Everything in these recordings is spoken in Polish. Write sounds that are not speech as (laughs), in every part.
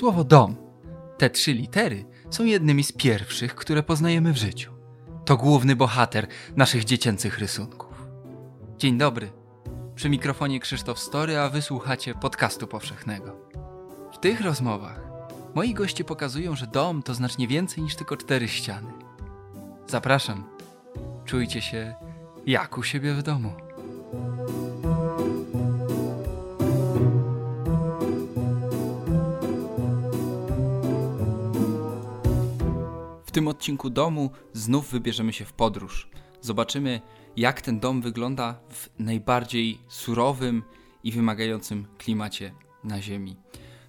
Słowo dom, te trzy litery, są jednymi z pierwszych, które poznajemy w życiu. To główny bohater naszych dziecięcych rysunków. Dzień dobry. Przy mikrofonie Krzysztof Story, a wysłuchacie podcastu powszechnego. W tych rozmowach moi goście pokazują, że dom to znacznie więcej niż tylko cztery ściany. Zapraszam. Czujcie się jak u siebie w domu. W tym odcinku domu znów wybierzemy się w podróż. Zobaczymy, jak ten dom wygląda w najbardziej surowym i wymagającym klimacie na Ziemi.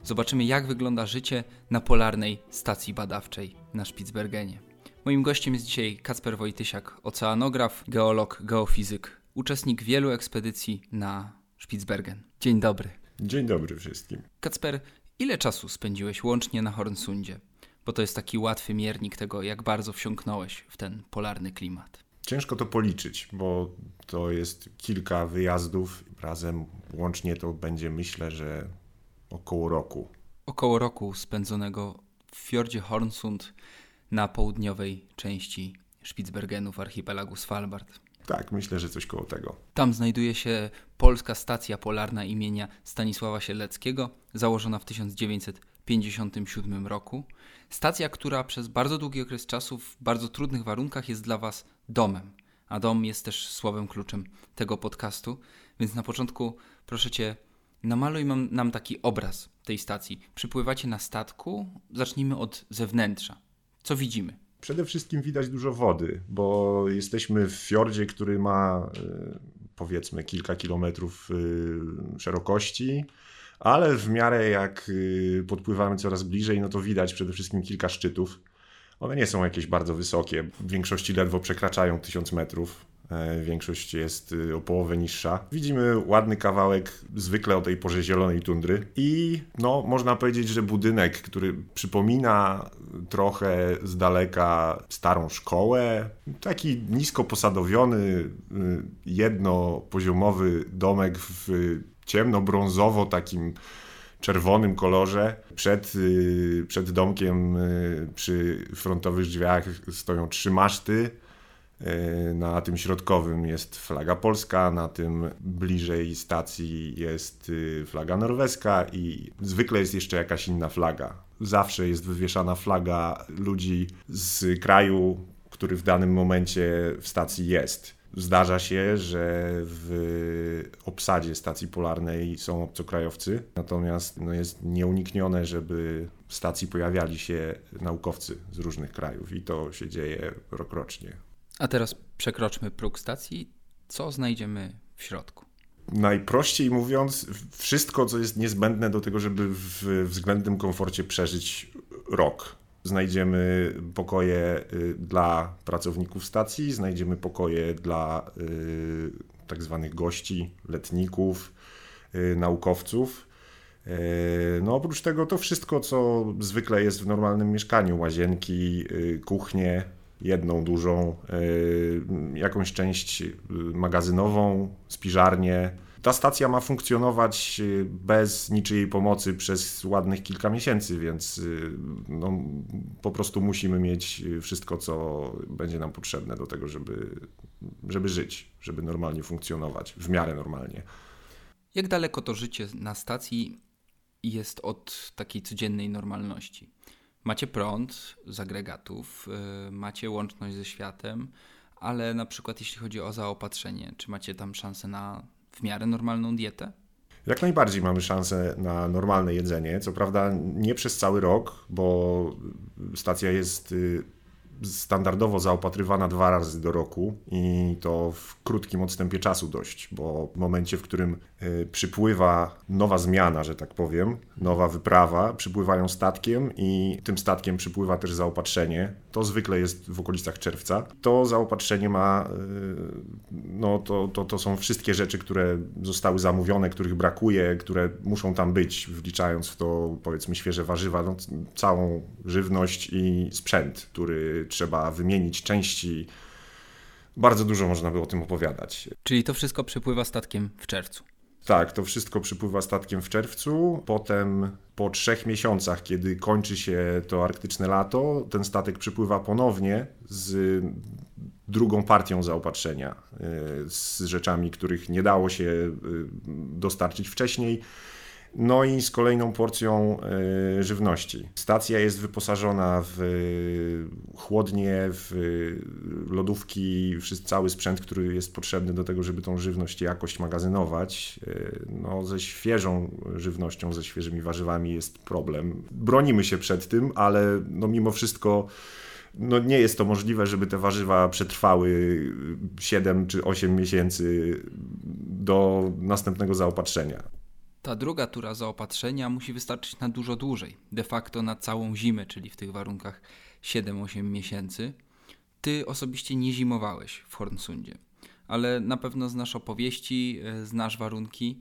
Zobaczymy, jak wygląda życie na polarnej stacji badawczej na Spitsbergenie. Moim gościem jest dzisiaj Kacper Wojtysiak, oceanograf, geolog, geofizyk, uczestnik wielu ekspedycji na Spitsbergen. Dzień dobry. Dzień dobry wszystkim. Kacper, ile czasu spędziłeś łącznie na Hornsundzie? Bo to jest taki łatwy miernik tego, jak bardzo wsiąknąłeś w ten polarny klimat. Ciężko to policzyć, bo to jest kilka wyjazdów. Razem łącznie to będzie, myślę, że około roku. Około roku spędzonego w fiordzie Hornsund na południowej części Spitsbergenu w archipelagu Svalbard. Tak, myślę, że coś koło tego. Tam znajduje się polska stacja polarna imienia Stanisława Sieleckiego, założona w 1957 roku. Stacja, która przez bardzo długi okres czasu w bardzo trudnych warunkach jest dla Was domem. A dom jest też słowem kluczem tego podcastu. Więc na początku proszę Cię, namaluj nam taki obraz tej stacji. Przypływacie na statku, zacznijmy od zewnętrza. Co widzimy? Przede wszystkim widać dużo wody, bo jesteśmy w fiordzie, który ma y, powiedzmy kilka kilometrów y, szerokości, ale w miarę jak y, podpływamy coraz bliżej, no to widać przede wszystkim kilka szczytów. One nie są jakieś bardzo wysokie, w większości ledwo przekraczają 1000 metrów. E, większość jest y, o połowę niższa. Widzimy ładny kawałek, zwykle o tej porze zielonej tundry. I no, można powiedzieć, że budynek, który przypomina trochę z daleka starą szkołę, taki nisko posadowiony, y, jednopoziomowy domek w ciemno-brązowo takim czerwonym kolorze. Przed, y, przed domkiem przy frontowych drzwiach stoją trzy maszty E, na tym środkowym jest flaga polska, na tym bliżej stacji jest y, flaga norweska i zwykle jest jeszcze jakaś inna flaga. Zawsze jest wywieszana flaga ludzi z kraju, który w danym momencie w stacji jest. Zdarza się, że w obsadzie stacji polarnej są obcokrajowcy, natomiast no jest nieuniknione, żeby w stacji pojawiali się naukowcy z różnych krajów i to się dzieje rokrocznie. A teraz przekroczmy próg stacji. Co znajdziemy w środku? Najprościej mówiąc, wszystko, co jest niezbędne do tego, żeby w względnym komforcie przeżyć rok. Znajdziemy pokoje y, dla pracowników stacji, znajdziemy pokoje dla y, tak zwanych gości, letników, y, naukowców. No oprócz tego to wszystko, co zwykle jest w normalnym mieszkaniu, łazienki, kuchnie, jedną dużą, jakąś część magazynową, spiżarnię. Ta stacja ma funkcjonować y, bez niczyjej pomocy przez ładnych kilka miesięcy, więc no, po prostu musimy mieć wszystko, co będzie nam potrzebne do tego, żeby, żeby żyć, żeby normalnie funkcjonować, w miarę normalnie. Jak daleko to życie na stacji jest od takiej codziennej normalności? macie prąd z agregatów, macie łączność ze światem, ale na przykład jeśli chodzi o zaopatrzenie, czy macie tam szansę na w miarę normalną dietę? Jak najbardziej mamy szansę na normalne jedzenie. Co prawda nie przez cały rok, bo stacja jest y, standardowo zaopatrywana dwa razy do roku i to w krótkim odstępie czasu dość, bo w momencie, w którym y, przypływa nowa zmiana, że tak powiem, nowa wyprawa, przypływają statkiem i tym statkiem przypływa też zaopatrzenie. To zwykle jest w okolicach czerwca. To zaopatrzenie ma, y, no to, to, to są wszystkie rzeczy, które zostały zamówione, których brakuje, które muszą tam być, wliczając w to powiedzmy świeże warzywa, no, całą żywność i sprzęt, który trzeba wymienić części. Bardzo dużo można by o tym opowiadać. Czyli to wszystko przypływa statkiem w czerwcu. Tak, to wszystko przypływa statkiem w czerwcu. Potem po trzech miesiącach, kiedy kończy się to arktyczne lato, ten statek przypływa ponownie z drugą partią zaopatrzenia, y, z rzeczami, których nie dało się y, dostarczyć wcześniej no i z kolejną porcją y, żywności. Stacja jest wyposażona w y, chłodnie, w y, lodówki, cały sprzęt, który jest potrzebny do tego, żeby tą żywność jakość magazynować. No, ze świeżą żywnością, ze świeżymi warzywami jest problem. Bronimy się przed tym, ale no, mimo wszystko no nie jest to możliwe, żeby te warzywa przetrwały 7 czy 8 miesięcy do następnego zaopatrzenia. Ta druga tura zaopatrzenia musi wystarczyć na dużo dłużej, de facto na całą zimę, czyli w tych warunkach 7-8 miesięcy. Ty osobiście nie zimowałeś w Hornsundzie, ale na pewno znasz opowieści, e, znasz warunki.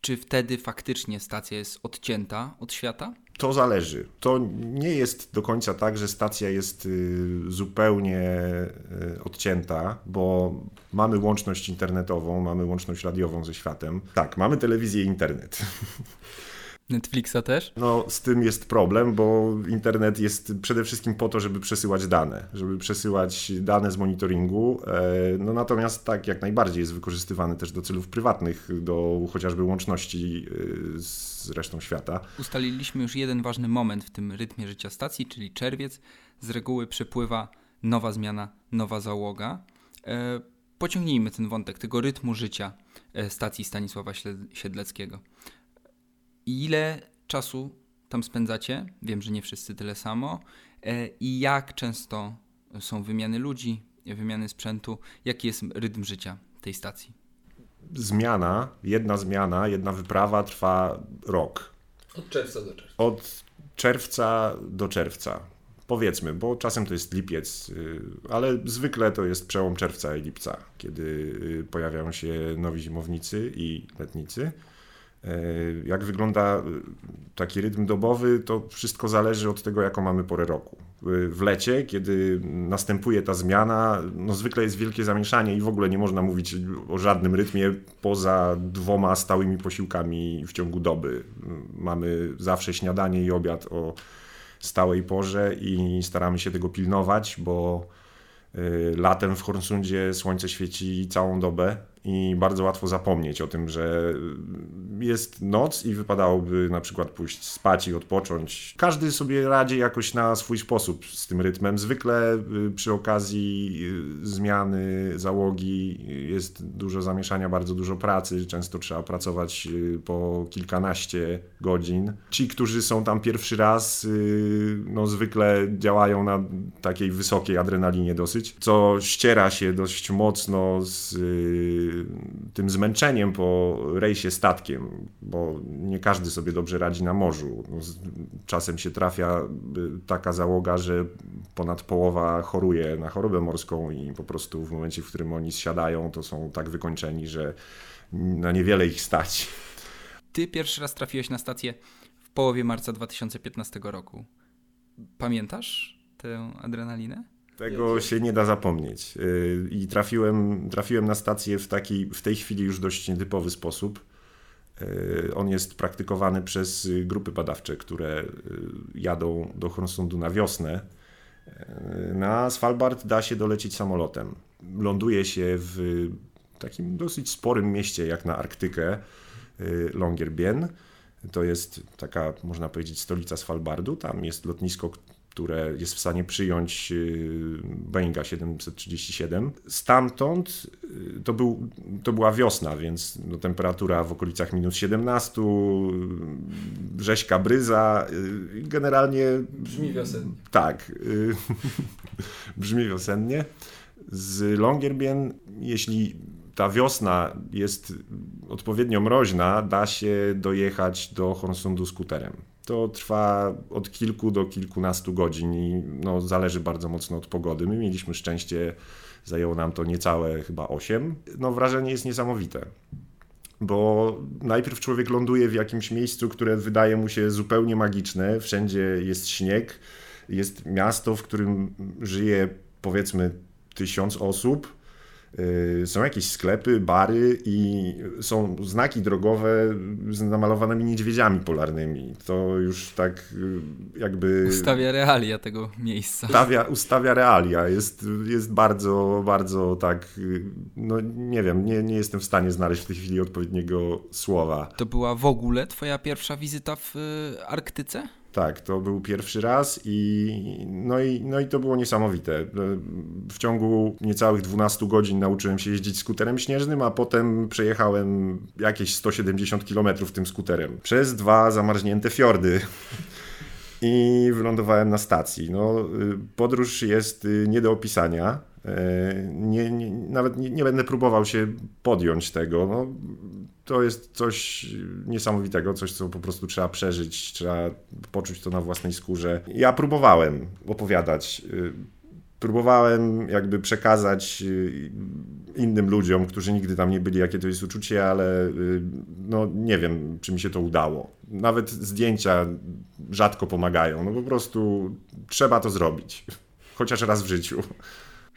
Czy wtedy faktycznie stacja jest odcięta od świata? To zależy. To nie jest do końca tak, że stacja jest y, zupełnie y, odcięta, bo mamy łączność internetową, mamy łączność radiową ze światem. Tak, mamy telewizję i internet. (laughs) Netflixa też? No, z tym jest problem, bo internet jest przede wszystkim po to, żeby przesyłać dane, żeby przesyłać dane z monitoringu. E, no natomiast tak, jak najbardziej jest wykorzystywany też do celów prywatnych, do chociażby łączności e, z resztą świata. Ustaliliśmy już jeden ważny moment w tym rytmie życia stacji, czyli czerwiec. Z reguły przepływa nowa zmiana, nowa załoga. E, pociągnijmy ten wątek tego rytmu życia stacji Stanisława Siedleckiego. Ile czasu tam spędzacie? Wiem, że nie wszyscy tyle samo. E, I jak często są wymiany ludzi, wymiany sprzętu? Jaki jest rytm życia tej stacji? Zmiana, jedna zmiana, jedna wyprawa trwa rok. Od czerwca do czerwca. Od czerwca do czerwca. Powiedzmy, bo czasem to jest lipiec, y, ale zwykle to jest przełom czerwca i lipca, kiedy y, pojawiają się nowi zimownicy i letnicy. E, jak wygląda e, taki rytm dobowy, to wszystko zależy od tego, jaką mamy porę roku. E, w lecie, kiedy następuje ta zmiana, no zwykle jest wielkie zamieszanie i w ogóle nie można mówić o żadnym rytmie poza dwoma stałymi posiłkami w ciągu doby. Mamy zawsze śniadanie i obiad o stałej porze i staramy się tego pilnować, bo latem w Hornsundzie słońce świeci całą dobę i bardzo łatwo zapomnieć o tym, że jest noc i wypadałoby na przykład pójść spać i odpocząć. Każdy sobie radzi jakoś na swój sposób z tym rytmem. Zwykle y, przy okazji y, zmiany załogi jest dużo zamieszania, bardzo dużo pracy. Często trzeba pracować y, po kilkanaście godzin. Ci, którzy są tam pierwszy raz, no zwykle działają na takiej wysokiej adrenalinie dosyć, co ściera się dość mocno z tym zmęczeniem po rejsie statkiem, bo nie każdy sobie dobrze radzi na morzu. No, czasem się trafia y, taka załoga, że ponad połowa choruje na chorobę morską i po prostu w momencie, w którym oni zsiadają, to są tak wykończeni, że na niewiele ich stać. Ty pierwszy raz trafiłeś na stację w połowie marca 2015 roku. Pamiętasz tę adrenalinę? Tego się nie da zapomnieć. Y, I trafiłem, trafiłem na stację w taki, w tej chwili już dość nietypowy sposób. Y, on jest praktykowany przez grupy badawcze, które y, jadą do Hornsundu na wiosnę. Na Svalbard da się dolecieć samolotem. Ląduje się w takim dosyć sporym mieście jak na Arktykę, Longyearbyen. To jest taka, można powiedzieć, stolica Svalbardu. Tam jest lotnisko, które jest w stanie przyjąć y, Boeinga 737. Stamtąd y, to, był, to była wiosna, więc no, temperatura w okolicach minus 17, rzeźka bryza, y, generalnie... Brzmi wiosennie. Tak, (laughs) brzmi wiosennie. Z Longyearbyen, jeśli ta wiosna jest odpowiednio mroźna, da się dojechać do Hornsundu skuterem to trwa od kilku do kilkunastu godzin i no, zależy bardzo mocno od pogody. My mieliśmy szczęście, zajęło nam to niecałe chyba 8. No wrażenie jest niesamowite. Bo najpierw człowiek ląduje w jakimś miejscu, które wydaje mu się zupełnie magiczne. Wszędzie jest śnieg, jest miasto, w którym żyje powiedzmy tysiąc osób są jakieś sklepy, bary i są znaki drogowe z namalowanymi niedźwiedziami polarnymi. To już tak y, jakby. Ustawia realia tego miejsca. Ustawia, ustawia realia. Jest, jest bardzo, bardzo tak. Y, no nie wiem, nie, nie jestem w stanie znaleźć w tej chwili odpowiedniego słowa. To była w ogóle Twoja pierwsza wizyta w Arktyce? Tak, to był pierwszy raz i no, i no i to było niesamowite. W ciągu niecałych 12 godzin nauczyłem się jeździć skuterem śnieżnym, a potem przejechałem jakieś 170 km tym skuterem przez dwa zamarznięte fiordy. (laughs) I wylądowałem na stacji. No, podróż jest nie do opisania. Nie, nie, nawet nie, nie, będę próbował się podjąć tego. No, to jest coś niesamowitego, coś, co po prostu trzeba przeżyć, trzeba poczuć to na własnej skórze. Ja próbowałem opowiadać. Y, próbowałem jakby przekazać y, innym ludziom, którzy nigdy tam nie byli, jakie to jest uczucie, ale y, no nie wiem, czy mi się to udało. Nawet zdjęcia rzadko pomagają. No po prostu trzeba to zrobić. Chociaż raz w życiu.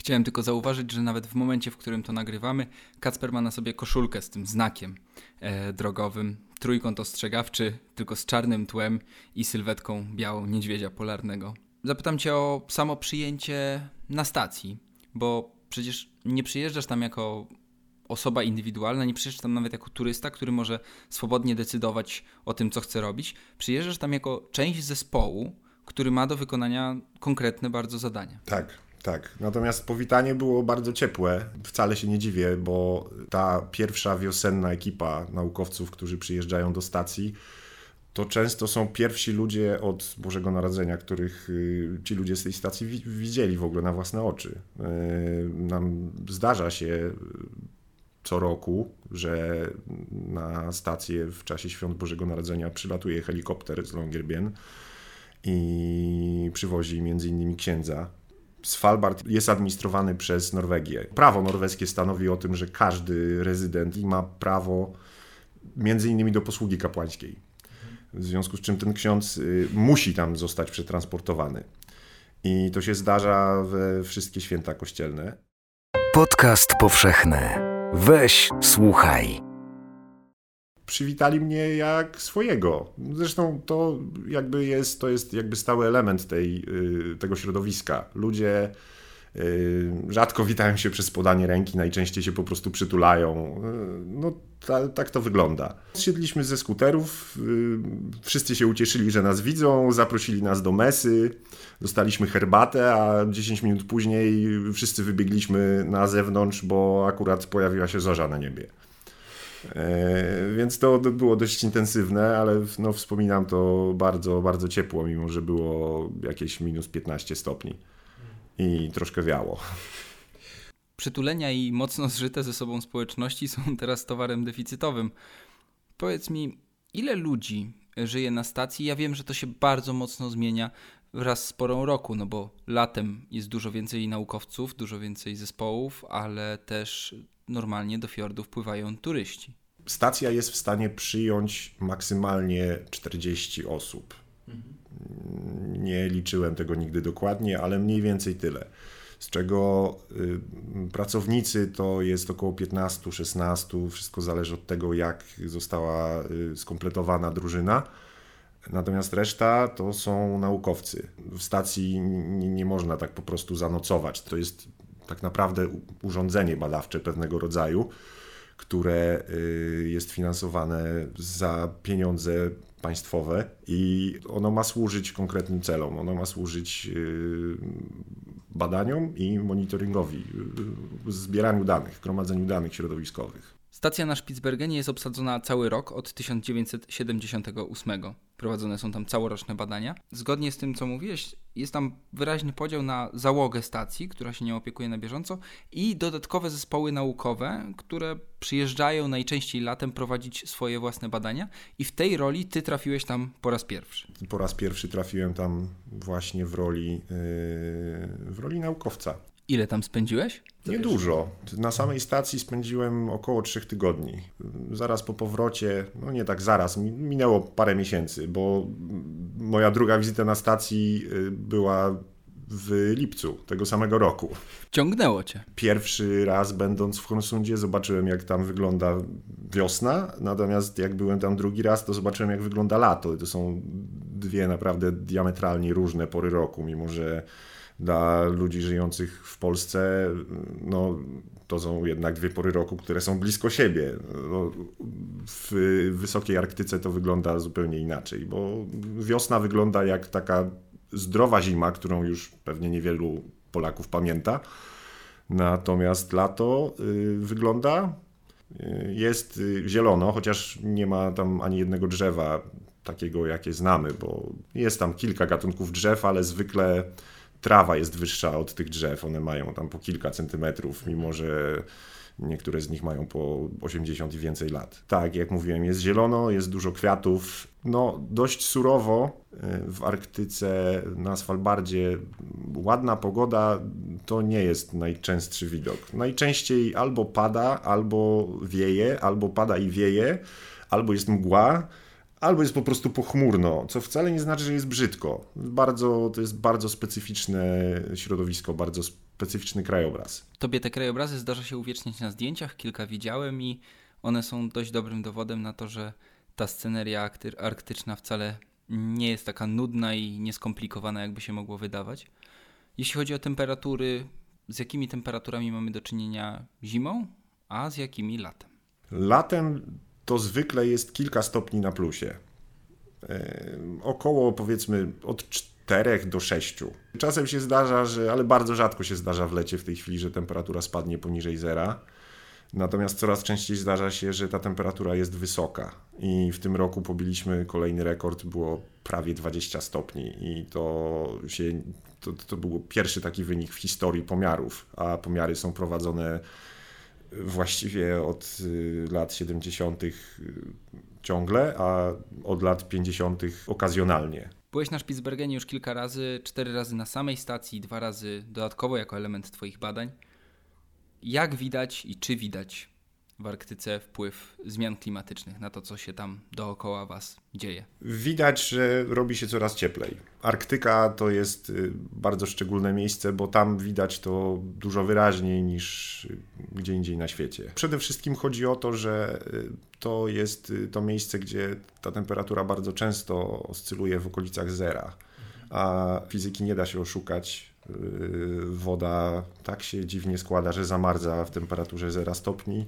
Chciałem tylko zauważyć, że nawet w momencie, w którym to nagrywamy, Kacper ma na sobie koszulkę z tym znakiem e, drogowym. Trójkąt ostrzegawczy, tylko z czarnym tłem i sylwetką białą niedźwiedzia polarnego. Zapytam cię o samo przyjęcie na stacji, bo przecież nie przyjeżdżasz tam jako osoba indywidualna, nie przyjeżdżasz tam nawet jako turysta, który może swobodnie decydować o tym, co chce robić. Przyjeżdżasz tam jako część zespołu, który ma do wykonania konkretne bardzo zadania. Tak. Tak, natomiast powitanie było bardzo ciepłe. Wcale się nie dziwię, bo ta pierwsza wiosenna ekipa naukowców, którzy przyjeżdżają do stacji, to często są pierwsi ludzie od Bożego Narodzenia, których y, ci ludzie z tej stacji widzieli w ogóle na własne oczy. Y, nam zdarza się co roku, że na stację w czasie świąt Bożego Narodzenia przylatuje helikopter z Longyearbyen i przywozi między innymi księdza Svalbard jest administrowany przez Norwegię. Prawo norweskie stanowi o tym, że każdy rezydent ma prawo między innymi do posługi kapłańskiej. W związku z czym ten ksiądz y, musi tam zostać przetransportowany. I to się zdarza we wszystkie święta kościelne. Podcast powszechny. Weź, słuchaj przywitali mnie jak swojego. Zresztą to jakby jest, to jest jakby stały element tej, y, tego środowiska. Ludzie y, rzadko witają się przez podanie ręki, najczęściej się po prostu przytulają. Y, no ta, tak to wygląda. Siedliśmy ze skuterów, wszyscy się ucieszyli, że nas widzą, zaprosili nas do mesy, dostaliśmy herbatę, a 10 minut później wszyscy wybiegliśmy na zewnątrz, bo akurat pojawiła się zorza na niebie. E, więc to było dość intensywne, ale no, wspominam to bardzo, bardzo ciepło, mimo że było jakieś minus 15 stopni i troszkę wiało. Przytulenia i mocno zżyte ze sobą społeczności są teraz towarem deficytowym. Powiedz mi, ile ludzi żyje na stacji? Ja wiem, że to się bardzo mocno zmienia wraz z porą roku, no bo latem jest dużo więcej naukowców, dużo więcej zespołów, ale też normalnie do fiordów pływają turyści. Stacja jest w stanie przyjąć maksymalnie 40 osób. Nie liczyłem tego nigdy dokładnie, ale mniej więcej tyle. Z czego y, pracownicy to jest około 15-16, wszystko zależy od tego, jak została y, skompletowana drużyna. Natomiast reszta to są naukowcy. W stacji nie, nie można tak po prostu zanocować. To jest tak naprawdę urządzenie badawcze pewnego rodzaju, które y, jest finansowane za pieniądze państwowe i ono ma służyć konkretnym celom. Ono ma służyć y, badaniom i monitoringowi, y, zbieraniu danych, gromadzeniu danych środowiskowych. Stacja na Spitsbergenie jest obsadzona cały rok od 1978. Prowadzone są tam całoroczne badania. Zgodnie z tym, co mówiłeś, jest tam wyraźny podział na załogę stacji, która się nią opiekuje na bieżąco, i dodatkowe zespoły naukowe, które przyjeżdżają najczęściej latem prowadzić swoje własne badania. I w tej roli ty trafiłeś tam po raz pierwszy. Po raz pierwszy trafiłem tam właśnie w roli, yy, w roli naukowca. Ile tam spędziłeś? Niedużo. Na samej stacji spędziłem około trzech tygodni. Zaraz po powrocie, no nie tak zaraz, minęło parę miesięcy, bo moja druga wizyta na stacji y, była w lipcu tego samego roku. Ciągnęło cię. Pierwszy raz będąc w Horsundzie zobaczyłem jak tam wygląda wiosna, natomiast jak byłem tam drugi raz to zobaczyłem jak wygląda lato. To są dwie naprawdę diametralnie różne pory roku, mimo że dla ludzi żyjących w Polsce, no, to są jednak dwie pory roku, które są blisko siebie. No, w wysokiej Arktyce to wygląda zupełnie inaczej, bo wiosna wygląda jak taka zdrowa zima, którą już pewnie niewielu Polaków pamięta. Natomiast lato y, wygląda, y, jest y, zielono, chociaż nie ma tam ani jednego drzewa takiego, jakie znamy, bo jest tam kilka gatunków drzew, ale zwykle trawa jest wyższa od tych drzew. One mają tam po kilka centymetrów, mimo że niektóre z nich mają po 80 i więcej lat. Tak, jak mówiłem, jest zielono, jest dużo kwiatów. No, dość surowo e, w Arktyce, na Svalbardzie. Ładna pogoda to nie jest najczęstszy widok. Najczęściej albo pada, albo wieje, albo pada i wieje, albo jest mgła albo jest po prostu pochmurno, co wcale nie znaczy, że jest brzydko. Bardzo, to jest bardzo specyficzne środowisko, bardzo specyficzny krajobraz. Tobie te krajobrazy zdarza się uwieczniać na zdjęciach, kilka widziałem i one są dość dobrym dowodem na to, że ta sceneria arktyczna wcale nie jest taka nudna i nieskomplikowana, jakby się mogło wydawać. Jeśli chodzi o temperatury, z jakimi temperaturami mamy do czynienia zimą, a z jakimi latem? Latem to zwykle jest kilka stopni na plusie. Około powiedzmy od 4 do 6. Czasem się zdarza, że, ale bardzo rzadko się zdarza w lecie w tej chwili, że temperatura spadnie poniżej zera. Natomiast coraz częściej zdarza się, że ta temperatura jest wysoka. I w tym roku pobiliśmy kolejny rekord, było prawie 20 stopni. I to, się, to, to był pierwszy taki wynik w historii pomiarów. A pomiary są prowadzone właściwie od y, lat 70. Y, ciągle, a od lat 50. okazjonalnie. Byłeś na Spitsbergenie już kilka razy, cztery razy na samej stacji, dwa razy dodatkowo jako element Twoich badań. Jak widać i czy widać w Arktyce wpływ zmian klimatycznych na to, co się tam dookoła Was dzieje? Widać, że robi się coraz cieplej. Arktyka to jest y, bardzo szczególne miejsce, bo tam widać to dużo wyraźniej niż gdzie indziej na świecie. Przede wszystkim chodzi o to, że y, to jest y, to miejsce, gdzie ta temperatura bardzo często oscyluje w okolicach zera, a fizyki nie da się oszukać. Woda tak się dziwnie składa, że zamarza w temperaturze 0 stopni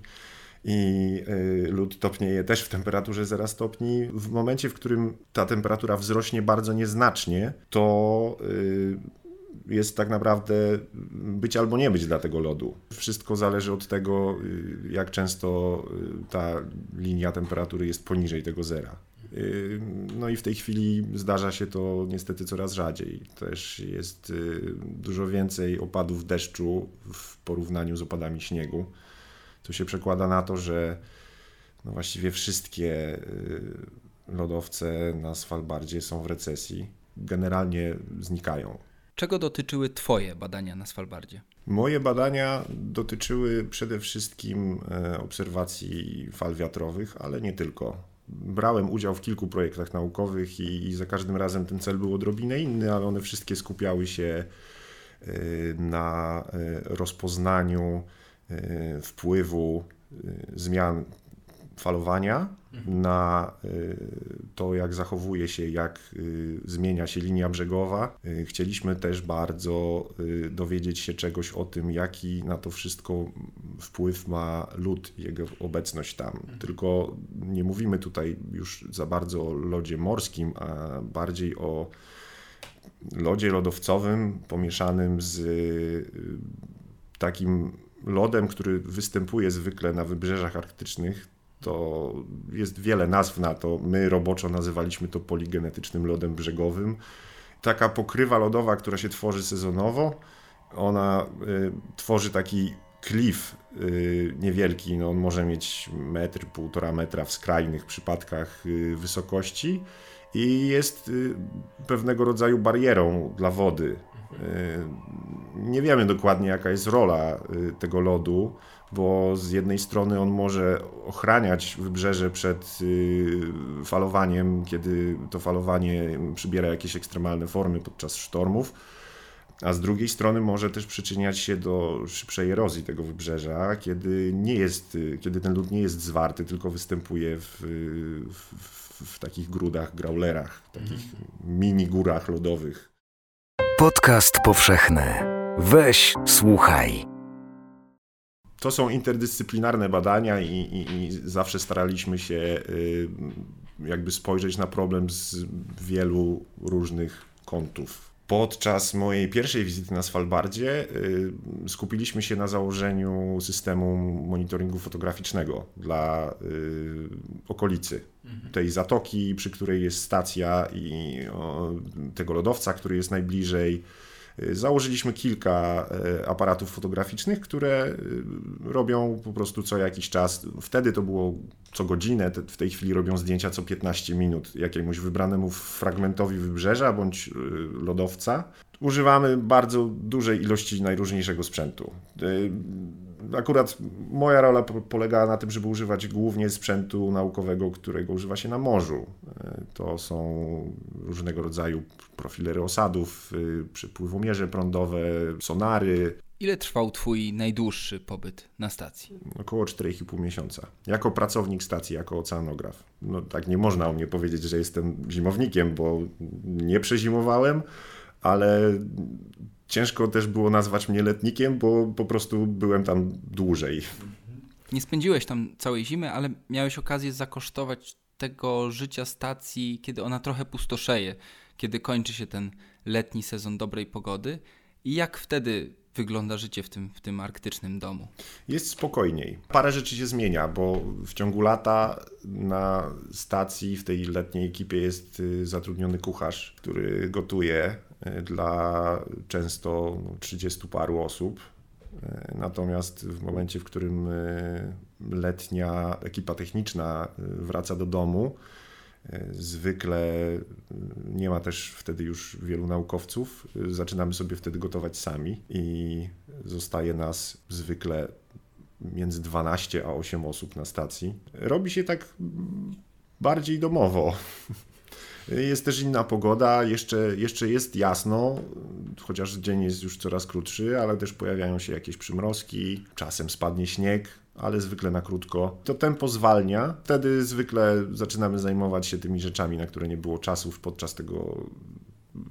i y, lód topnieje też w temperaturze 0 stopni. W momencie, w którym ta temperatura wzrośnie bardzo nieznacznie, to y, jest tak naprawdę być albo nie być dla tego lodu. Wszystko zależy od tego, y, jak często ta linia temperatury jest poniżej tego zera. No i w tej chwili zdarza się to niestety coraz rzadziej. Też jest dużo więcej opadów deszczu w porównaniu z opadami śniegu co się przekłada na to, że no właściwie wszystkie y, lodowce na Svalbardzie są w recesji, generalnie znikają. Czego dotyczyły Twoje badania na Svalbardzie? Moje badania dotyczyły przede wszystkim e, obserwacji fal wiatrowych, ale nie tylko. Brałem udział w kilku projektach naukowych i, i za każdym razem ten cel był odrobinę inny, ale one wszystkie skupiały się e, na e, rozpoznaniu wpływu e, zmian falowania mhm. na e, to, jak zachowuje się, jak zmienia się linia brzegowa. Chcieliśmy też bardzo dowiedzieć się czegoś o tym, jaki na to wszystko wpływ ma lód, jego obecność tam. Mhm. Tylko nie mówimy tutaj już za bardzo o lodzie morskim, a bardziej o lodzie lodowcowym pomieszanym z takim lodem, który występuje zwykle na wybrzeżach arktycznych, to jest wiele nazw na to. My roboczo nazywaliśmy to poligenetycznym lodem brzegowym. Taka pokrywa lodowa, która się tworzy sezonowo, ona y, tworzy taki klif y, niewielki, no on może mieć metr, półtora metra w skrajnych przypadkach y, wysokości i jest y, pewnego rodzaju barierą dla wody. Y, nie wiemy dokładnie, jaka jest rola y, tego lodu, bo z jednej strony on może ochraniać wybrzeże przed falowaniem, kiedy to falowanie przybiera jakieś ekstremalne formy podczas sztormów. a z drugiej strony może też przyczyniać się do szybszej erozji tego wybrzeża, kiedy, nie jest, kiedy ten lód nie jest zwarty, tylko występuje w, w, w takich grudach, graulerach, takich mini górach lodowych. Podcast powszechny. Weź, słuchaj. To są interdyscyplinarne badania i, i, i zawsze staraliśmy się y, jakby spojrzeć na problem z wielu różnych kątów. Podczas mojej pierwszej wizyty na Svalbardzie y, skupiliśmy się na założeniu systemu monitoringu fotograficznego dla y, okolicy. Tej zatoki, przy której jest stacja i tego lodowca, który jest najbliżej Założyliśmy kilka e, aparatów fotograficznych, które e, robią po prostu co jakiś czas. Wtedy to było co godzinę, w tej chwili robią zdjęcia co 15 minut jakiemuś wybranemu fragmentowi wybrzeża bądź lodowca. Używamy bardzo dużej ilości najróżniejszego sprzętu akurat moja rola polegała na tym, żeby używać głównie sprzętu naukowego, którego używa się na morzu. E, to są różnego rodzaju profilery osadów, y, przepływomierze prądowe, sonary. Ile trwał Twój najdłuższy pobyt na stacji? Około 4,5 miesiąca. Jako pracownik stacji, jako oceanograf. No tak nie można o mnie powiedzieć, że jestem zimownikiem, bo nie przezimowałem, ale ciężko też było nazwać mnie letnikiem, bo po prostu byłem tam dłużej. Nie spędziłeś tam całej zimy, ale miałeś okazję zakosztować tego życia stacji, kiedy ona trochę pustoszeje, kiedy kończy się ten letni sezon dobrej pogody. I jak wtedy wygląda życie w tym, w tym arktycznym domu? Jest spokojniej. Parę rzeczy się zmienia, bo w ciągu lata na stacji w tej letniej ekipie jest y, zatrudniony kucharz, który gotuje dla często 30 paru osób. Y, natomiast w momencie, w którym letnia ekipa techniczna wraca do domu, Zwykle nie ma też wtedy już wielu naukowców. Zaczynamy sobie wtedy gotować sami i zostaje nas zwykle między 12 a 8 osób na stacji. Robi się tak bardziej domowo. (laughs) Jest też inna pogoda, jeszcze, jeszcze jest jasno, chociaż dzień jest już coraz krótszy, ale też pojawiają się jakieś przymrozki, czasem spadnie śnieg, ale zwykle na krótko. To tempo zwalnia, wtedy zwykle zaczynamy zajmować się tymi rzeczami, na które nie było czasów podczas tego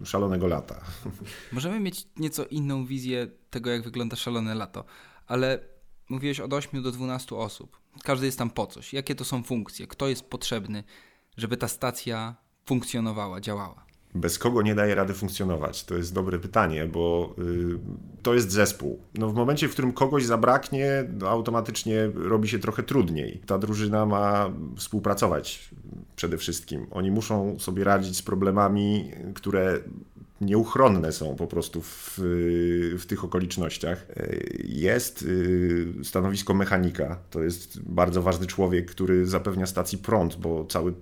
szalonego lata. (laughs) Możemy mieć nieco inną wizję tego, jak wygląda szalone lato, ale mówiłeś od 8 do 12 osób. Każdy jest tam po coś. Jakie to są funkcje? Kto jest potrzebny, żeby ta stacja funkcjonowała, działała? Bez kogo nie daje rady funkcjonować? To jest dobre pytanie, bo y, to jest zespół. No w momencie, w którym kogoś zabraknie, no automatycznie robi się trochę trudniej. Ta drużyna ma współpracować przede wszystkim. Oni muszą sobie radzić z problemami, które nieuchronne są po prostu w, w tych okolicznościach. Jest y, stanowisko mechanika. To jest bardzo ważny człowiek, który zapewnia stacji prąd, bo cały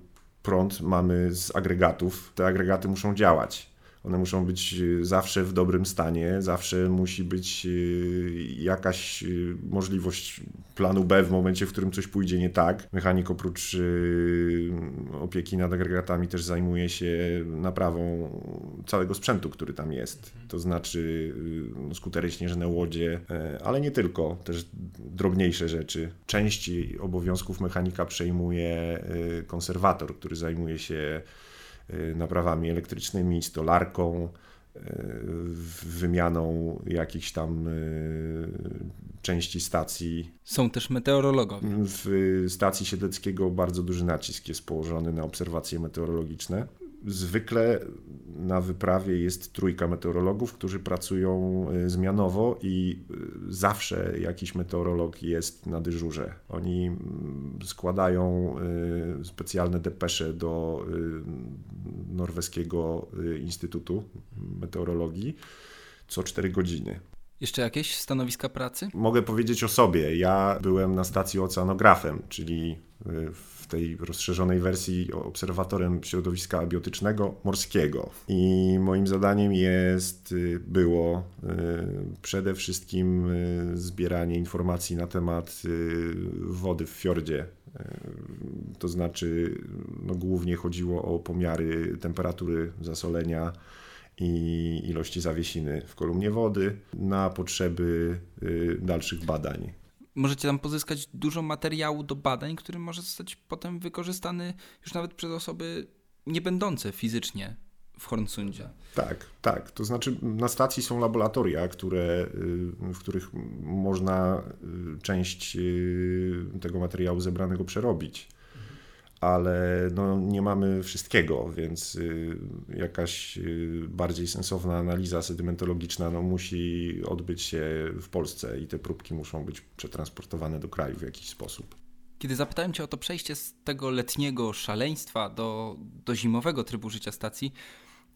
prąd mamy z agregatów. Te agregaty muszą działać. One muszą być y, zawsze w dobrym stanie, zawsze musi być y, jakaś y, możliwość planu B w momencie, w którym coś pójdzie nie tak. Mechanik oprócz opieki nad agregatami też zajmuje się naprawą całego sprzętu, który tam jest. To znaczy no, skutery śnieżne, łodzie, e, ale nie tylko, też drobniejsze rzeczy. Części obowiązków mechanika przejmuje konserwator, który zajmuje się naprawami elektrycznymi, stolarką, y, wymianą jakichś tam y, części stacji. Są też meteorologowie. W stacji Siedleckiego bardzo duży nacisk jest położony na obserwacje meteorologiczne. Zwykle na wyprawie jest trójka meteorologów, którzy pracują e, zmianowo i e, zawsze jakiś meteorolog jest na dyżurze. Oni mm, składają e, specjalne depesze do norweskiego Instytutu Meteorologii co 4 godziny. Jeszcze jakieś stanowiska pracy? Mogę powiedzieć o sobie. Ja byłem na stacji oceanografem, czyli w tej rozszerzonej wersji obserwatorem środowiska abiotycznego morskiego. I moim zadaniem jest, y, było y, przede wszystkim y, zbieranie informacji na temat wody w fiordzie. To znaczy, no, głównie chodziło o pomiary temperatury zasolenia i ilości zawiesiny w kolumnie wody na potrzeby y, dalszych badań. Możecie tam pozyskać dużo materiału do badań, który może zostać potem wykorzystany już nawet przez osoby nie będące fizycznie w Hornsundzie. Tak, tak. To znaczy na stacji są laboratoria, które, y, w których można y, część tego materiału zebranego przerobić ale no, nie mamy wszystkiego, więc y, jakaś y, bardziej sensowna analiza sedymentologiczna no, musi odbyć się w Polsce i te próbki muszą być przetransportowane do kraju w jakiś sposób. Kiedy zapytałem Cię o to przejście z tego letniego szaleństwa do, do zimowego trybu życia stacji,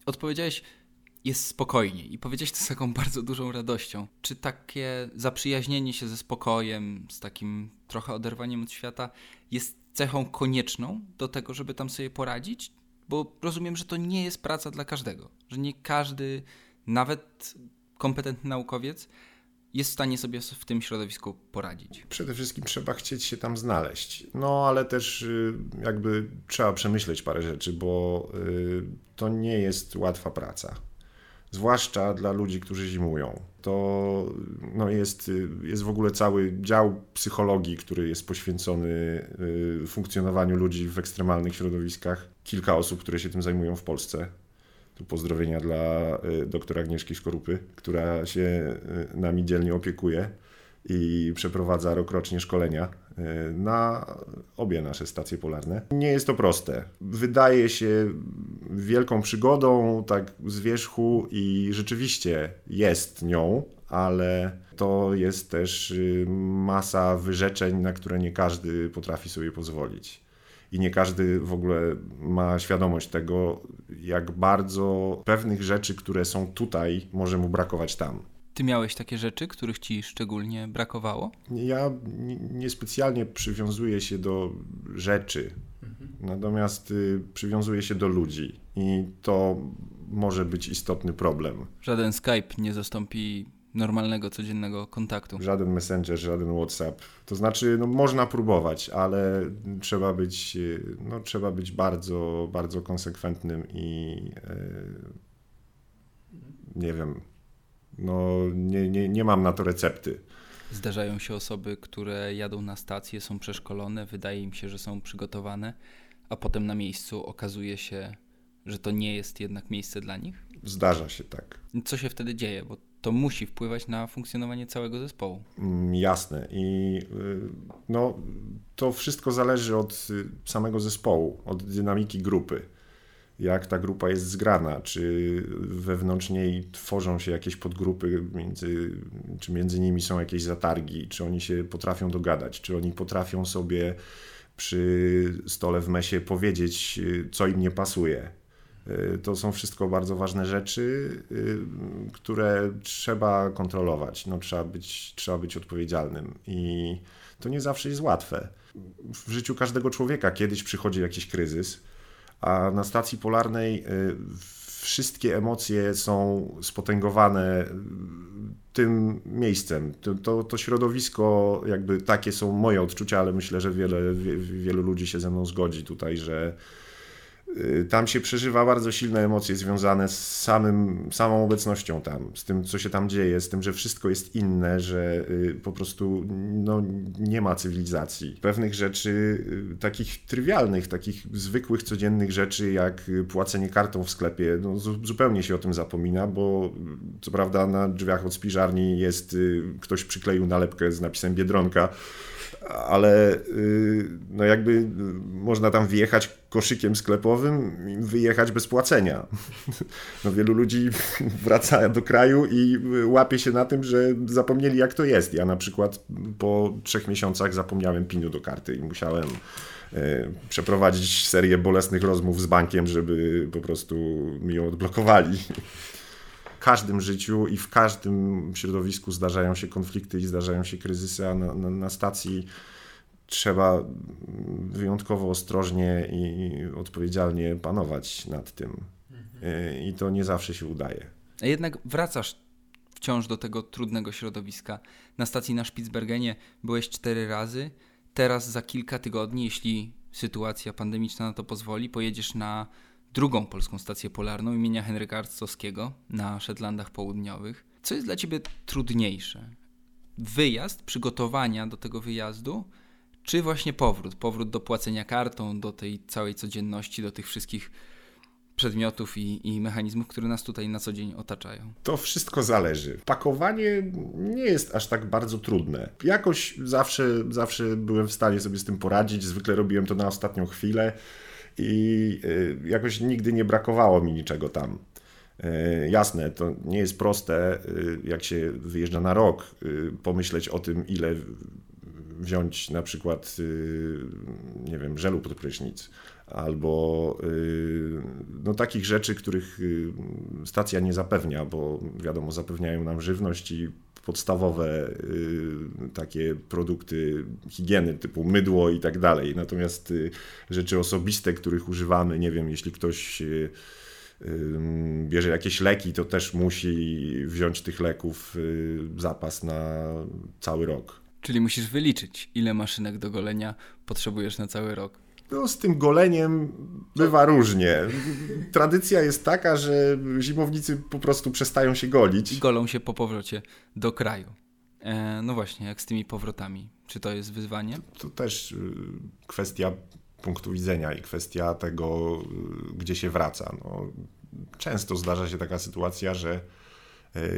odpowiedziałeś, jest spokojnie i powiedziałeś to z taką (laughs) bardzo dużą radością. Czy takie zaprzyjaźnienie się ze spokojem, z takim trochę oderwaniem od świata jest cechą konieczną do tego, żeby tam sobie poradzić? Bo rozumiem, że to nie jest praca dla każdego, że nie każdy, nawet kompetentny naukowiec, jest w stanie sobie w tym środowisku poradzić. Przede wszystkim trzeba chcieć się tam znaleźć. No ale też y, jakby trzeba przemyśleć parę rzeczy, bo y, to nie jest łatwa praca zwłaszcza dla ludzi, którzy zimują. To no jest, jest w ogóle cały dział psychologii, który jest poświęcony y, funkcjonowaniu ludzi w ekstremalnych środowiskach. Kilka osób, które się tym zajmują w Polsce. Tu pozdrowienia dla y, doktora Agnieszki Skorupy, która się y, nami dzielnie opiekuje i przeprowadza rokrocznie szkolenia e, na obie nasze stacje polarne. Nie jest to proste. Wydaje się wielką przygodą, tak z wierzchu, i rzeczywiście jest nią, ale to jest też y, masa wyrzeczeń, na które nie każdy potrafi sobie pozwolić. I nie każdy w ogóle ma świadomość tego, jak bardzo pewnych rzeczy, które są tutaj, może mu brakować tam. Ty miałeś takie rzeczy, których ci szczególnie brakowało? Ja niespecjalnie przywiązuję się do rzeczy, mhm. natomiast y, przywiązuję się do ludzi i to może być istotny problem. Żaden Skype nie zastąpi normalnego, codziennego kontaktu. Żaden Messenger, żaden WhatsApp. To znaczy, no, można próbować, ale trzeba być, y, no, trzeba być bardzo, bardzo konsekwentnym i yy, nie wiem, no, nie, nie, nie mam na to recepty. Zdarzają się osoby, które jadą na stację, są przeszkolone, wydaje im się, że są przygotowane, a potem na miejscu okazuje się, że to nie jest jednak miejsce dla nich? Zdarza się tak. Co się wtedy dzieje? Bo to musi wpływać na funkcjonowanie całego zespołu. Mm, jasne. I y, no, to wszystko zależy od y, samego zespołu, od dynamiki grupy jak ta grupa jest zgrana, czy wewnątrz niej tworzą się jakieś podgrupy, między, czy między nimi są jakieś zatargi, czy oni się potrafią dogadać, czy oni potrafią sobie przy stole w mesie powiedzieć, co im nie pasuje. To są wszystko bardzo ważne rzeczy, które trzeba kontrolować. No, trzeba, być, trzeba być odpowiedzialnym i to nie zawsze jest łatwe. W życiu każdego człowieka kiedyś przychodzi jakiś kryzys a na stacji polarnej y, wszystkie emocje są spotęgowane y, tym miejscem. To, to, to, środowisko, jakby takie są moje odczucia, ale myślę, że wiele, wielu ludzi się ze mną zgodzi tutaj, że tam się przeżywa bardzo silne emocje związane z samym, samą obecnością tam, z tym, co się tam dzieje, z tym, że wszystko jest inne, że y, po prostu no, nie ma cywilizacji. Pewnych rzeczy, y, takich trywialnych, takich zwykłych, codziennych rzeczy, jak płacenie kartą w sklepie, no, zupełnie się o tym zapomina, bo co prawda na drzwiach od spiżarni jest, ktoś przykleił nalepkę z napisem Biedronka, ale y, no jakby można tam wjechać koszykiem sklepowym i wyjechać bez płacenia. (laughs) No wielu ludzi (laughs) wraca do kraju i łapie się na tym, że zapomnieli jak to jest. Ja na przykład po trzech miesiącach zapomniałem pinu do karty i musiałem y, przeprowadzić serię bolesnych rozmów z bankiem, żeby po prostu mi ją odblokowali (laughs) każdym życiu i w każdym środowisku zdarzają się konflikty i zdarzają się kryzysy, a na, na, na stacji trzeba wyjątkowo ostrożnie i odpowiedzialnie panować nad tym. Mhm. I to nie zawsze się udaje. A jednak wracasz wciąż do tego trudnego środowiska. Na stacji na Spitsbergenie byłeś cztery razy. Teraz za kilka tygodni, jeśli sytuacja pandemiczna na to pozwoli, pojedziesz na drugą polską stację polarną imienia Henryka Arctowskiego na Szetlandach Południowych. Co jest dla Ciebie trudniejsze? Wyjazd, przygotowania do tego wyjazdu, czy właśnie powrót? Powrót do płacenia kartą, do tej całej codzienności, do tych wszystkich przedmiotów i, i, mechanizmów, które nas tutaj na co dzień otaczają? To wszystko zależy. Pakowanie nie jest aż tak bardzo trudne. Jakoś zawsze, zawsze byłem w stanie sobie z tym poradzić. Zwykle robiłem to na ostatnią chwilę i y, jakoś nigdy nie brakowało mi niczego tam. Y, jasne, to nie jest proste, y, jak się wyjeżdża na rok, pomyśleć o tym, ile wziąć na przykład, nie wiem, żelu pod prysznic, albo no, takich rzeczy, których stacja nie zapewnia, bo wiadomo, zapewniają nam żywność i podstawowe y, takie produkty higieny typu mydło i tak dalej. Natomiast y, rzeczy osobiste, których używamy, nie wiem, jeśli ktoś y, bierze jakieś leki, to też musi wziąć tych leków zapas na cały rok. Czyli musisz wyliczyć, ile maszynek do golenia potrzebujesz na cały rok. No, z tym goleniem bywa różnie. Tradycja jest taka, że zimownicy po prostu przestają się golić. Golą się po powrocie do kraju. E, no właśnie, jak z tymi powrotami? Czy to jest wyzwanie? To też y, kwestia punktu widzenia i kwestia tego, y, gdzie się wraca. No, często zdarza się taka sytuacja, że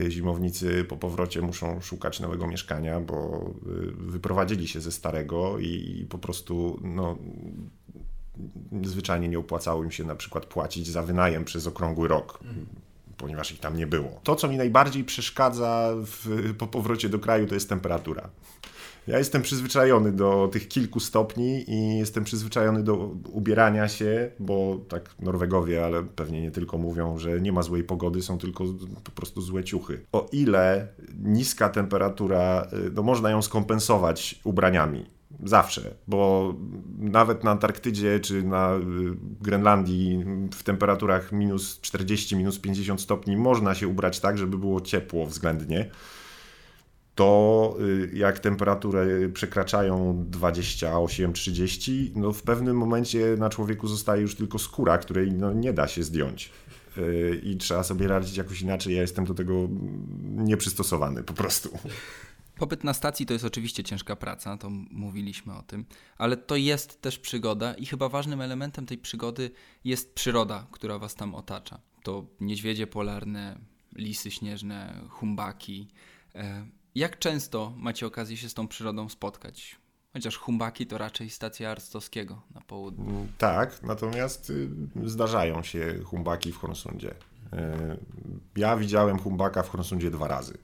zimownicy po powrocie muszą szukać nowego mieszkania, bo wyprowadzili się ze starego i po prostu no, zwyczajnie nie opłacało im się na przykład płacić za wynajem przez okrągły rok. Ponieważ ich tam nie było. To, co mi najbardziej przeszkadza w, po powrocie do kraju, to jest temperatura. Ja jestem przyzwyczajony do tych kilku stopni i jestem przyzwyczajony do ubierania się, bo tak Norwegowie, ale pewnie nie tylko mówią, że nie ma złej pogody, są tylko po prostu złe ciuchy. O ile niska temperatura, y, no można ją skompensować ubraniami Zawsze, bo nawet na Antarktydzie czy na y, Grenlandii w temperaturach minus 40, minus 50 stopni można się ubrać tak, żeby było ciepło względnie. To y, jak temperatury przekraczają 28-30, no w pewnym momencie na człowieku zostaje już tylko skóra, której no nie da się zdjąć y, i trzeba sobie radzić jakoś inaczej. Ja jestem do tego nieprzystosowany po prostu. Pobyt na stacji to jest oczywiście ciężka praca, to mówiliśmy o tym, ale to jest też przygoda i chyba ważnym elementem tej przygody jest przyroda, która was tam otacza. To niedźwiedzie polarne, lisy śnieżne, humbaki. Jak często macie okazję się z tą przyrodą spotkać? Chociaż humbaki to raczej stacja Arstowskiego na południu. Mm, tak, natomiast y, zdarzają się humbaki w Hornsundzie. E, ja widziałem humbaka w Hornsundzie dwa razy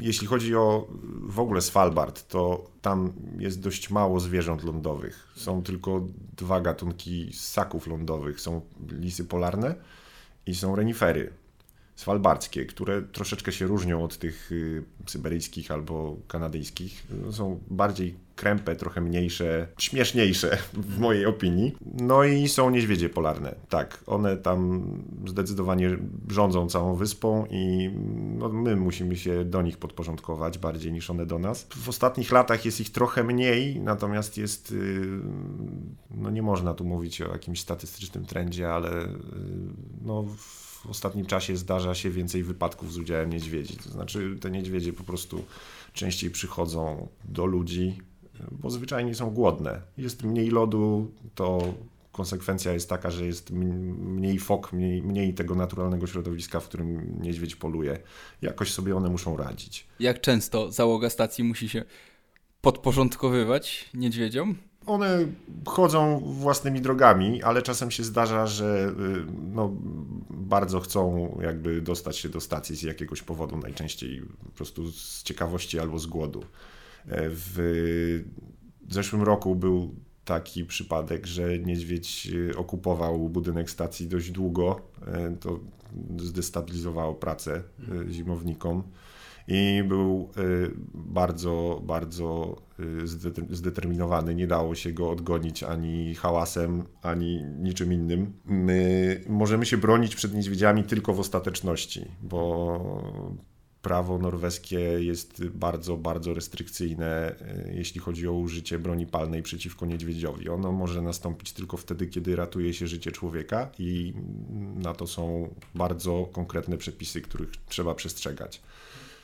jeśli chodzi o w ogóle Svalbard, to tam jest dość mało zwierząt lądowych. Są tylko dwa gatunki ssaków lądowych. Są lisy polarne i są renifery svalbardzkie, które troszeczkę się różnią od tych y, syberyjskich albo kanadyjskich. Są bardziej krępe, trochę mniejsze, śmieszniejsze w mojej opinii. No i są niedźwiedzie polarne. Tak, one tam zdecydowanie rządzą całą wyspą i no, my musimy się do nich podporządkować bardziej niż one do nas. W ostatnich latach jest ich trochę mniej, natomiast jest, y, no nie można tu mówić o jakimś statystycznym trendzie, ale y, no w ostatnim czasie zdarza się więcej wypadków z udziałem niedźwiedzi. To znaczy te niedźwiedzie po prostu częściej przychodzą do ludzi, bo zwyczajnie są głodne. Jest mniej lodu, to konsekwencja jest taka, że jest mniej fok, mniej, mniej tego naturalnego środowiska, w którym niedźwiedź poluje. Jakoś sobie one muszą radzić. Jak często załoga stacji musi się podporządkowywać niedźwiedziom? One chodzą własnymi drogami, ale czasem się zdarza, że y, no, bardzo chcą jakby dostać się do stacji z jakiegoś powodu, najczęściej po prostu z ciekawości albo z głodu. W zeszłym roku był taki przypadek, że niedźwiedź okupował budynek stacji dość długo. To zdestabilizowało pracę zimownikom i był bardzo, bardzo zdeterminowany. Nie dało się go odgonić ani hałasem, ani niczym innym. My możemy się bronić przed niedźwiedziami tylko w ostateczności, bo prawo norweskie jest bardzo, bardzo restrykcyjne, e, jeśli chodzi o użycie broni palnej przeciwko niedźwiedziowi. Ono może nastąpić tylko wtedy, kiedy ratuje się życie człowieka i na to są bardzo konkretne przepisy, których trzeba przestrzegać.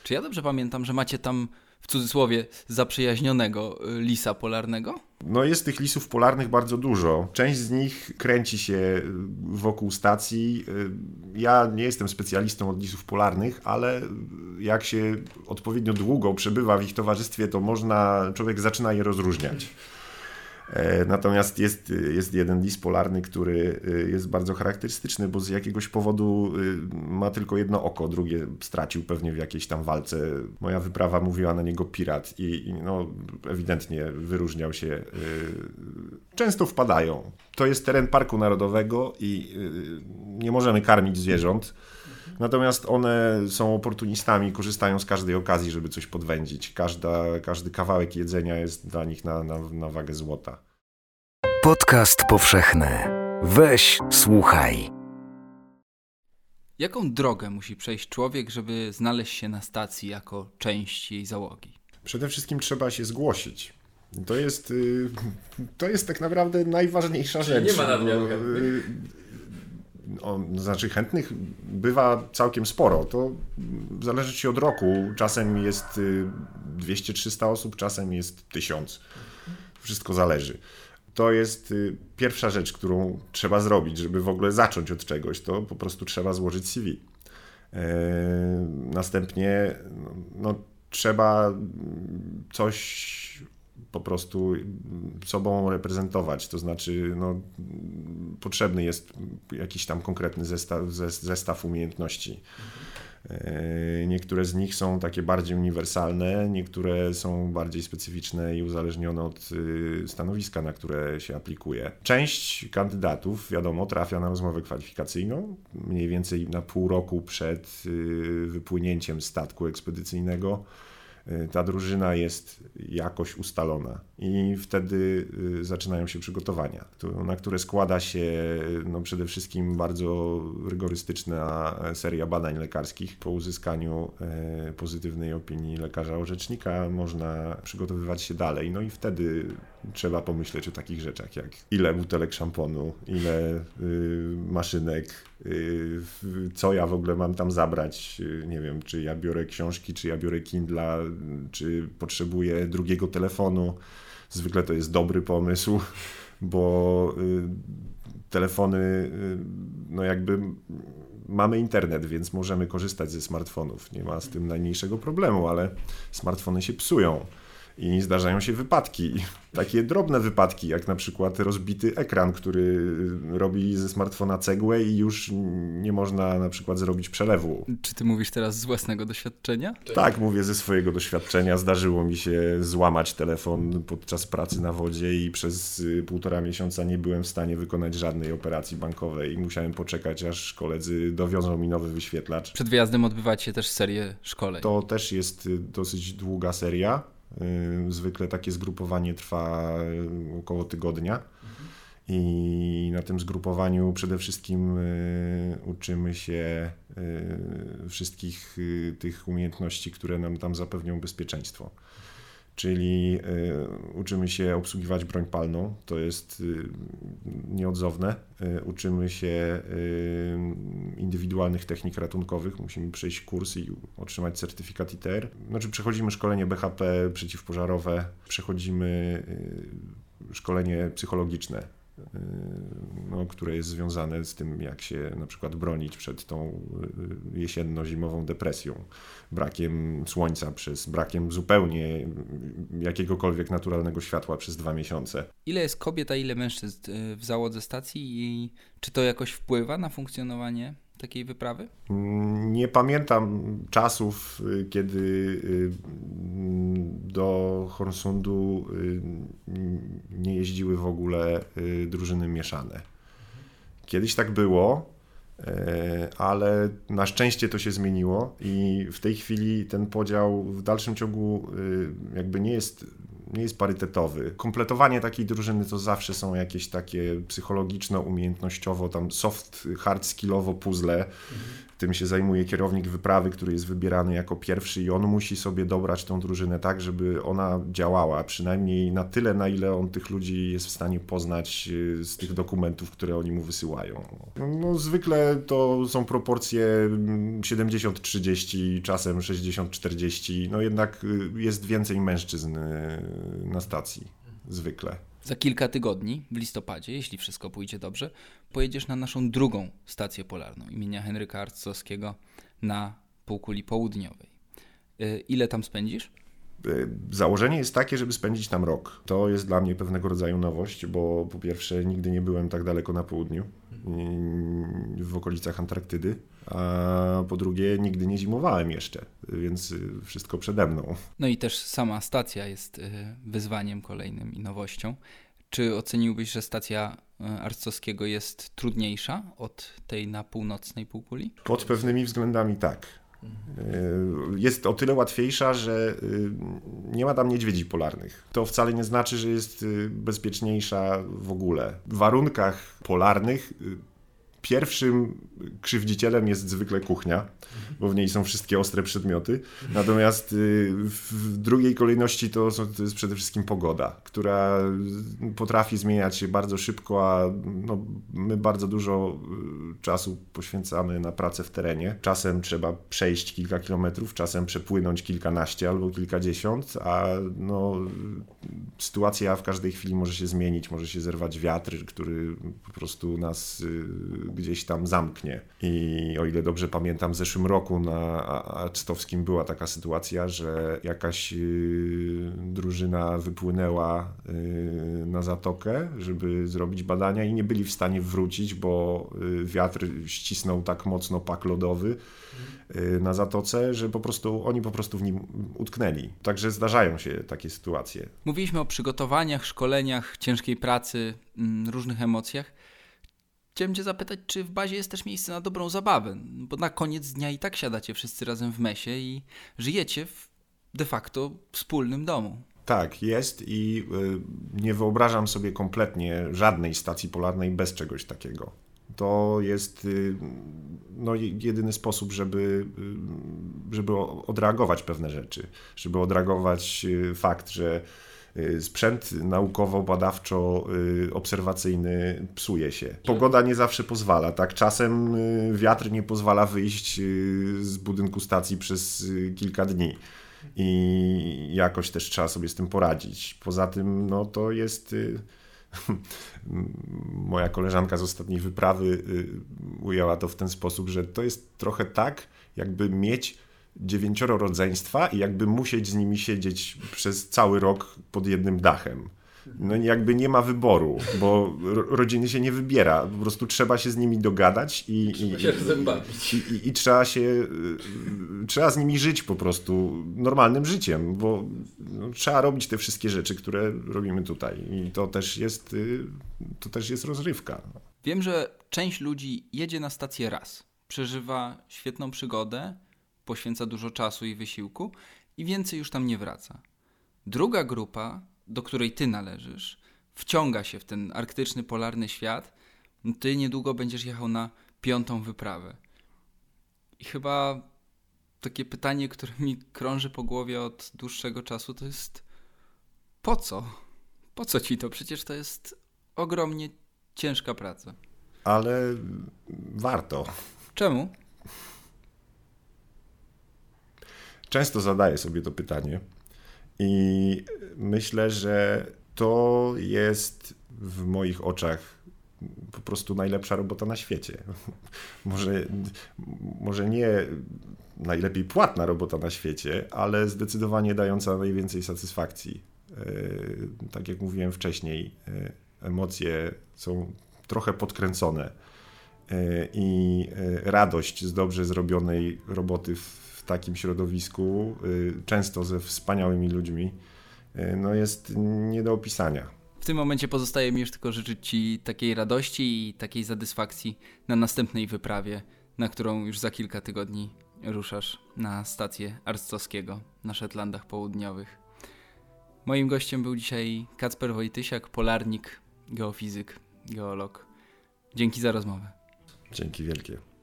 Czy ja dobrze pamiętam, że macie tam w cudzysłowie zaprzyjaźnionego y, lisa polarnego? No jest tych lisów polarnych bardzo dużo. Część z nich kręci się y, wokół stacji. Y, ja nie jestem specjalistą od lisów polarnych, ale jak się odpowiednio długo przebywa w ich towarzystwie, to można, człowiek zaczyna je rozróżniać. E, natomiast jest, jest jeden lis polarny, który e, jest bardzo charakterystyczny, bo z jakiegoś powodu e, ma tylko jedno oko, drugie stracił pewnie w jakiejś tam walce. Moja wyprawa mówiła na niego pirat i, i no, ewidentnie wyróżniał się. Często wpadają. To jest teren Parku Narodowego i nie możemy karmić zwierząt. Natomiast one są oportunistami, korzystają z każdej okazji, żeby coś podwędzić. Każda, każdy kawałek jedzenia jest dla nich na, na, na wagę złota. Podcast powszechny. Weź, słuchaj. Jaką drogę musi przejść człowiek, żeby znaleźć się na stacji jako część jej załogi? Przede wszystkim trzeba się zgłosić. To jest, y, to jest tak naprawdę najważniejsza rzecz. Nie ma nadmiaru on, znaczy chętnych bywa całkiem sporo. To zależy ci od roku. Czasem jest 200-300 y, osób, czasem jest 1000. Wszystko zależy. To jest y, pierwsza rzecz, którą trzeba zrobić, żeby w ogóle zacząć od czegoś. To po prostu trzeba złożyć CV. E, następnie no, trzeba coś po prostu sobą reprezentować. To znaczy, no, potrzebny jest jakiś tam konkretny zestaw, zestaw umiejętności. E, niektóre z nich są takie bardziej uniwersalne, niektóre są bardziej specyficzne i uzależnione od y, stanowiska, na które się aplikuje. Część kandydatów, wiadomo, trafia na rozmowę kwalifikacyjną, mniej więcej na pół roku przed y, wypłynięciem statku ekspedycyjnego ta drużyna jest jakoś ustalona i wtedy y, zaczynają się przygotowania, na które składa się no przede wszystkim bardzo rygorystyczna seria badań lekarskich. Po uzyskaniu e, pozytywnej opinii lekarza orzecznika można przygotowywać się dalej, no i wtedy trzeba pomyśleć o takich rzeczach jak ile butelek szamponu, ile y, maszynek, y, co ja w ogóle mam tam zabrać. Y, nie wiem, czy ja biorę książki, czy ja biorę Kindla, czy potrzebuję drugiego telefonu. Zwykle to jest dobry pomysł, (laughs) bo telefony, no jakby mamy internet, więc możemy korzystać ze smartfonów. Nie ma z tym najmniejszego problemu, ale smartfony się psują i zdarzają się wypadki. Takie drobne wypadki, jak na przykład rozbity ekran, który robi ze smartfona cegłę i już nie można na przykład zrobić przelewu. Czy ty mówisz teraz z własnego doświadczenia? Tak, mówię ze swojego doświadczenia. Zdarzyło mi się złamać telefon podczas pracy na wodzie i przez y, półtora miesiąca nie byłem w stanie wykonać żadnej operacji bankowej i musiałem poczekać, aż koledzy dowiozą mi nowy wyświetlacz. Przed wyjazdem odbywacie też serię szkoleń. To też jest y, dosyć długa seria zwykle takie zgrupowanie trwa y, około tygodnia. I na tym zgrupowaniu przede wszystkim y, uczymy się wszystkich tych umiejętności, które nam tam zapewnią bezpieczeństwo czyli y, uczymy się obsługiwać broń palną, to jest y, nieodzowne. Y, uczymy się indywidualnych technik ratunkowych, musimy przejść kurs i otrzymać certyfikat ITR. Znaczy przechodzimy szkolenie BHP przeciwpożarowe, przechodzimy szkolenie psychologiczne no, które jest związane z tym, jak się na przykład bronić przed tą y, jesienno-zimową depresją, brakiem słońca, przez brakiem zupełnie jakiegokolwiek naturalnego światła przez dwa miesiące. Ile jest kobiet, a ile mężczyzn y, w załodze stacji i czy to jakoś wpływa na funkcjonowanie takiej wyprawy? Nie pamiętam czasów, y, kiedy y, do Horsundu y, nie jeździły w ogóle drużyny mieszane. Kiedyś tak było, ale na szczęście to się zmieniło i w tej chwili ten podział w dalszym ciągu jakby nie jest nie jest parytetowy. Kompletowanie takiej drużyny to zawsze są jakieś takie psychologiczno-umiejętnościowo, tam soft, hard skillowo puzzle, mhm tym się zajmuje kierownik wyprawy, który jest wybierany jako pierwszy i on musi sobie dobrać tą drużynę tak, żeby ona działała, przynajmniej na tyle, na ile on tych ludzi jest w stanie poznać y, z tych dokumentów, które oni mu wysyłają. No, zwykle to są proporcje 70-30, mm, czasem 60-40, no jednak y, jest więcej mężczyzn y, na stacji, zwykle. Za kilka tygodni, w listopadzie, jeśli wszystko pójdzie dobrze, pojedziesz na naszą drugą stację polarną imienia Henryka Arcowskiego na półkuli południowej. Y, ile tam spędzisz? Y, założenie jest takie, żeby spędzić tam rok. To jest dla mnie pewnego rodzaju nowość, bo po pierwsze nigdy nie byłem tak daleko na południu, w okolicach Antarktydy a po drugie nigdy nie zimowałem jeszcze, więc wszystko przede mną. No i też sama stacja jest y, wyzwaniem kolejnym i nowością. Czy oceniłbyś, że stacja y, Arcowskiego jest trudniejsza od tej na północnej półkuli? Pod pewnymi względami tak. Jest o tyle łatwiejsza, że nie ma tam niedźwiedzi polarnych. To wcale nie znaczy, że jest bezpieczniejsza w ogóle. W warunkach polarnych pierwszym krzywdzicielem jest zwykle kuchnia, bo w niej są wszystkie ostre przedmioty. Natomiast y, w drugiej kolejności to, to jest przede wszystkim pogoda, która potrafi zmieniać się bardzo szybko, a no, my bardzo dużo y, czasu poświęcamy na pracę w terenie. Czasem trzeba przejść kilka kilometrów, czasem przepłynąć kilkanaście albo kilkadziesiąt, a no, sytuacja w każdej chwili może się zmienić, może się zerwać wiatr, który po prostu nas y, gdzieś tam zamknie. I o ile dobrze pamiętam, w zeszłym roku na Acztowskim była taka sytuacja, że jakaś y, drużyna wypłynęła y, na zatokę, żeby zrobić badania i nie byli w stanie wrócić, bo wiatr ścisnął tak mocno pak lodowy na zatoce, że po prostu oni po prostu w nim utknęli. Także zdarzają się takie sytuacje. Mówiliśmy o przygotowaniach, szkoleniach, ciężkiej pracy, mm, różnych emocjach. Chciałem cię zapytać, czy w bazie jest też miejsce na dobrą zabawę? Bo na koniec dnia i tak siadacie wszyscy razem w mesie i żyjecie w de facto wspólnym domu. Tak, jest i y, nie wyobrażam sobie kompletnie żadnej stacji polarnej bez czegoś takiego. To jest y, no, jedyny sposób, żeby, y, żeby odreagować pewne rzeczy, żeby odreagować fakt, że sprzęt naukowo-badawczo-obserwacyjny y, psuje się. Pogoda nie zawsze pozwala, tak? Czasem y, wiatr nie pozwala wyjść z budynku stacji przez kilka dni i jakoś też trzeba sobie z tym poradzić. Poza tym, no to jest. (laughs) Moja koleżanka z ostatniej wyprawy ujęła to w ten sposób, że to jest trochę tak, jakby mieć dziewięcioro rodzeństwa i jakby musieć z nimi siedzieć przez cały rok pod jednym dachem. No jakby nie ma wyboru, bo rodziny się nie wybiera. Po prostu trzeba się z nimi dogadać i, trzeba się i, i, i, trzeba się y, trzeba z nimi żyć po prostu normalnym życiem, bo no, trzeba robić te wszystkie rzeczy, które robimy tutaj. I to też jest y, to też jest rozrywka. Wiem, że część ludzi jedzie na stację raz, przeżywa świetną przygodę poświęca dużo czasu i wysiłku i więcej już tam nie wraca. Druga grupa, do której ty należysz, wciąga się w ten arktyczny, polarny świat. Ty niedługo będziesz jechał na piątą wyprawę. I chyba takie pytanie, które mi krąży po głowie od dłuższego czasu, to jest po co? Po co ci to? Przecież to jest ogromnie ciężka praca. Ale warto. Czemu? Często zadaję sobie to pytanie i myślę, że to jest w moich oczach po prostu najlepsza robota na świecie. (laughs) może, może nie najlepiej płatna robota na świecie, ale zdecydowanie dająca najwięcej satysfakcji. E, tak jak mówiłem wcześniej, e, emocje są trochę podkręcone e, i radość z dobrze zrobionej roboty takim środowisku, y, często ze wspaniałymi ludźmi, y, no jest nie do opisania. W tym momencie pozostaje mi już tylko życzyć Ci takiej radości i takiej satysfakcji na następnej wyprawie, na którą już za kilka tygodni ruszasz na stację Arstowskiego na Szetlandach Południowych. Moim gościem był dzisiaj Kacper Wojtysiak, polarnik, geofizyk, geolog. Dzięki za rozmowę. Dzięki wielkie.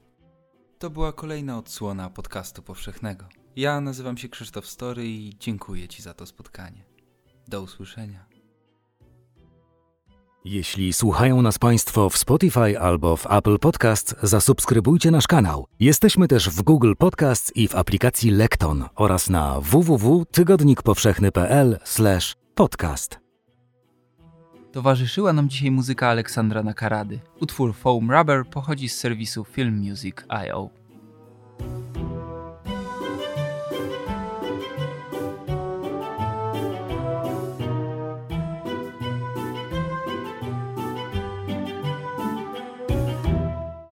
To była kolejna odsłona podcastu powszechnego. Ja nazywam się Krzysztof Story i dziękuję Ci za to spotkanie. Do usłyszenia. Jeśli słuchają nas Państwo w Spotify albo w Apple Podcasts, zasubskrybujcie nasz kanał. Jesteśmy też w Google Podcasts i w aplikacji Lekton oraz na www.tygodnikpowszechny.pl/podcast. Towarzyszyła nam dzisiaj muzyka Aleksandra Nakarady. Utwór Foam Rubber pochodzi z serwisu Film Music.io.